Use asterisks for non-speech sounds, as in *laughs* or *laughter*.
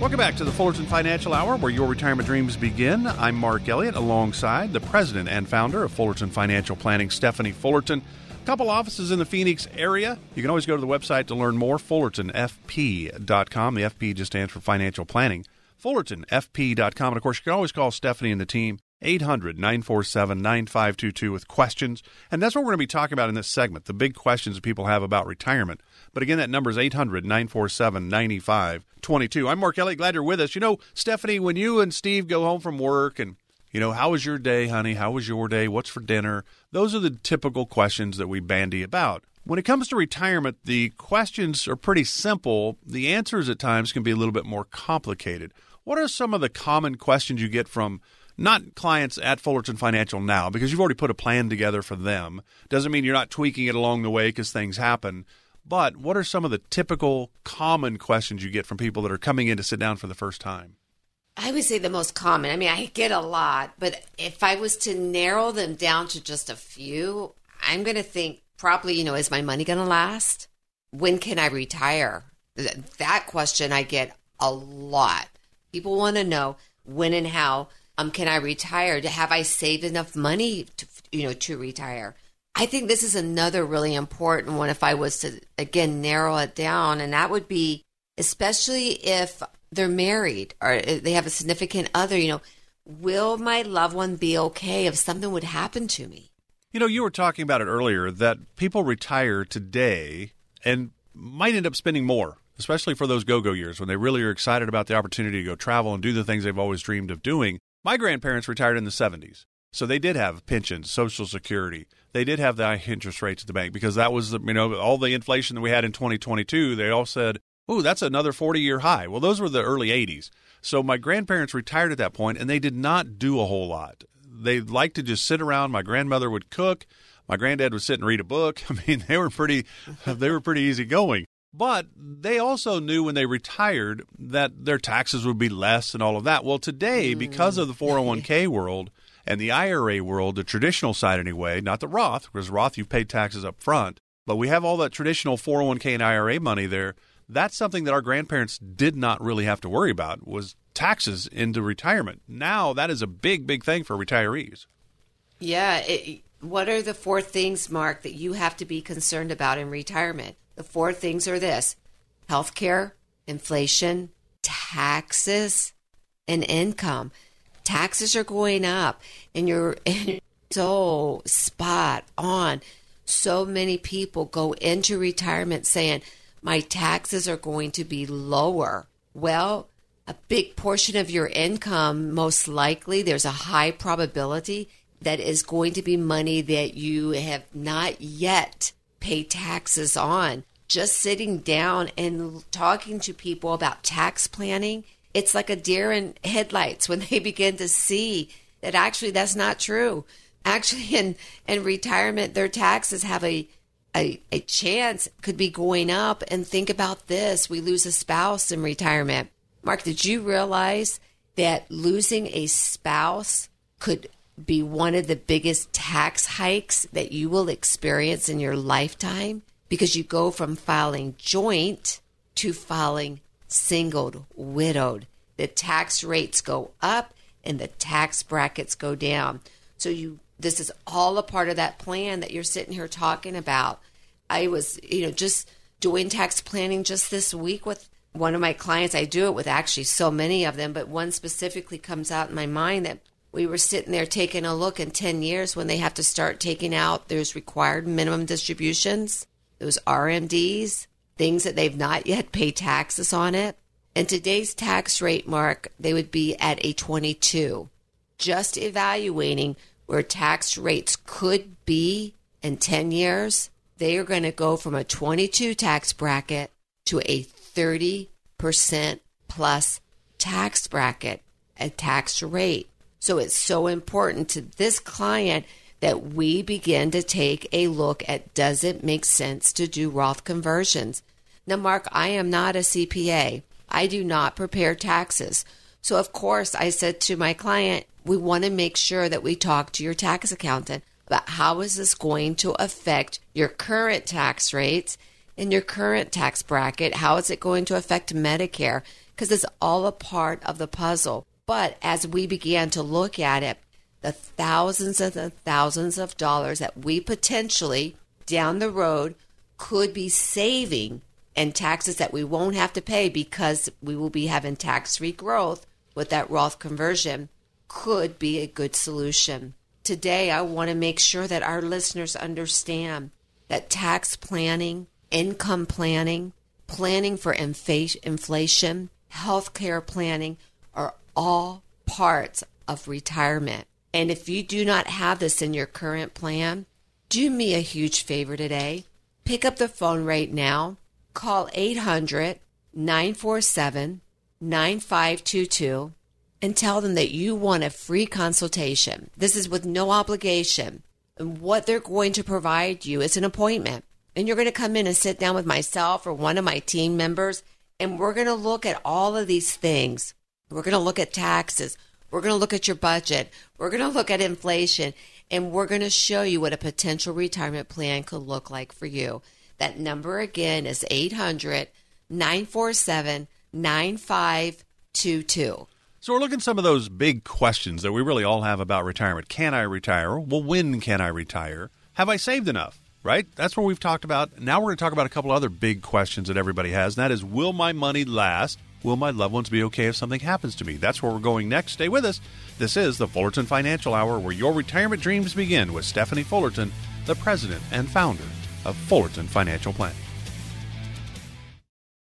Welcome back to the Fullerton Financial Hour, where your retirement dreams begin. I'm Mark Elliott, alongside the president and founder of Fullerton Financial Planning, Stephanie Fullerton. A couple offices in the Phoenix area. You can always go to the website to learn more, fullertonfp.com. The FP just stands for financial planning. fullertonfp.com. And of course, you can always call Stephanie and the team 800 947 9522 with questions. And that's what we're going to be talking about in this segment the big questions that people have about retirement. But again, that number is 800 947 9522. I'm Mark Elliott. Glad you're with us. You know, Stephanie, when you and Steve go home from work and you know, how was your day, honey? How was your day? What's for dinner? Those are the typical questions that we bandy about. When it comes to retirement, the questions are pretty simple. The answers at times can be a little bit more complicated. What are some of the common questions you get from not clients at Fullerton Financial now because you've already put a plan together for them. Doesn't mean you're not tweaking it along the way because things happen. But what are some of the typical common questions you get from people that are coming in to sit down for the first time? I would say the most common. I mean, I get a lot, but if I was to narrow them down to just a few, I'm going to think probably, you know, is my money going to last? When can I retire? That question I get a lot. People want to know when and how um, can I retire? Have I saved enough money to, you know, to retire? I think this is another really important one if I was to, again, narrow it down. And that would be, especially if they're married or they have a significant other, you know, will my loved one be okay if something would happen to me? You know, you were talking about it earlier that people retire today and might end up spending more, especially for those go go years when they really are excited about the opportunity to go travel and do the things they've always dreamed of doing. My grandparents retired in the 70s. So they did have pensions, social security. They did have the high interest rates at the bank because that was, you know, all the inflation that we had in 2022. They all said, "Ooh, that's another 40-year high." Well, those were the early 80s. So my grandparents retired at that point, and they did not do a whole lot. They liked to just sit around. My grandmother would cook. My granddad would sit and read a book. *laughs* I mean, they were pretty, they were pretty easy going. But they also knew when they retired that their taxes would be less and all of that. Well, today, mm. because of the *laughs* 401k world and the IRA world, the traditional side anyway, not the Roth, because Roth you've paid taxes up front, but we have all that traditional 401k and IRA money there. That's something that our grandparents did not really have to worry about was taxes into retirement. Now that is a big, big thing for retirees. Yeah. It, what are the four things, Mark, that you have to be concerned about in retirement? The four things are this healthcare, inflation, taxes, and income. Taxes are going up, and you're *laughs* so spot on. So many people go into retirement saying, My taxes are going to be lower. Well, a big portion of your income, most likely, there's a high probability that is going to be money that you have not yet pay taxes on. Just sitting down and talking to people about tax planning, it's like a deer in headlights when *laughs* they begin to see that actually that's not true. Actually, *laughs* in, in retirement, their taxes have a, a, a chance could be going up. And think about this we lose a spouse in retirement. Mark, did you realize that losing a spouse could be one of the biggest tax hikes that you will experience in your lifetime because you go from filing joint to filing singled, widowed. The tax rates go up and the tax brackets go down. So you this is all a part of that plan that you're sitting here talking about. I was, you know, just doing tax planning just this week with one of my clients. I do it with actually so many of them, but one specifically comes out in my mind that we were sitting there taking a look in 10 years when they have to start taking out those required minimum distributions, those RMDs, things that they've not yet paid taxes on it. And today's tax rate mark, they would be at a 22. Just evaluating where tax rates could be in 10 years, they are going to go from a 22 tax bracket to a 30% plus tax bracket, a tax rate. So it's so important to this client that we begin to take a look at does it make sense to do Roth conversions? Now, Mark, I am not a CPA. I do not prepare taxes. So, of course, I said to my client, we want to make sure that we talk to your tax accountant about how is this going to affect your current tax rates in your current tax bracket? How is it going to affect Medicare? because it's all a part of the puzzle. But as we began to look at it, the thousands and the thousands of dollars that we potentially down the road could be saving and taxes that we won't have to pay because we will be having tax free growth with that Roth conversion could be a good solution. Today, I want to make sure that our listeners understand that tax planning, income planning, planning for inflation, healthcare planning are all parts of retirement. And if you do not have this in your current plan, do me a huge favor today. Pick up the phone right now. Call 800 947 9522 and tell them that you want a free consultation. This is with no obligation. And what they're going to provide you is an appointment. And you're going to come in and sit down with myself or one of my team members, and we're going to look at all of these things. We're going to look at taxes. We're going to look at your budget. We're going to look at inflation, and we're going to show you what a potential retirement plan could look like for you. That number again is 800 947 9522. So we're looking at some of those big questions that we really all have about retirement. Can I retire? Well, when can I retire? Have I saved enough? Right? That's what we've talked about. Now we're going to talk about a couple other big questions that everybody has, and that is will my money last? Will my loved ones be okay if something happens to me? That's where we're going next. Stay with us. This is the Fullerton Financial Hour, where your retirement dreams begin with Stephanie Fullerton, the president and founder of Fullerton Financial Planning.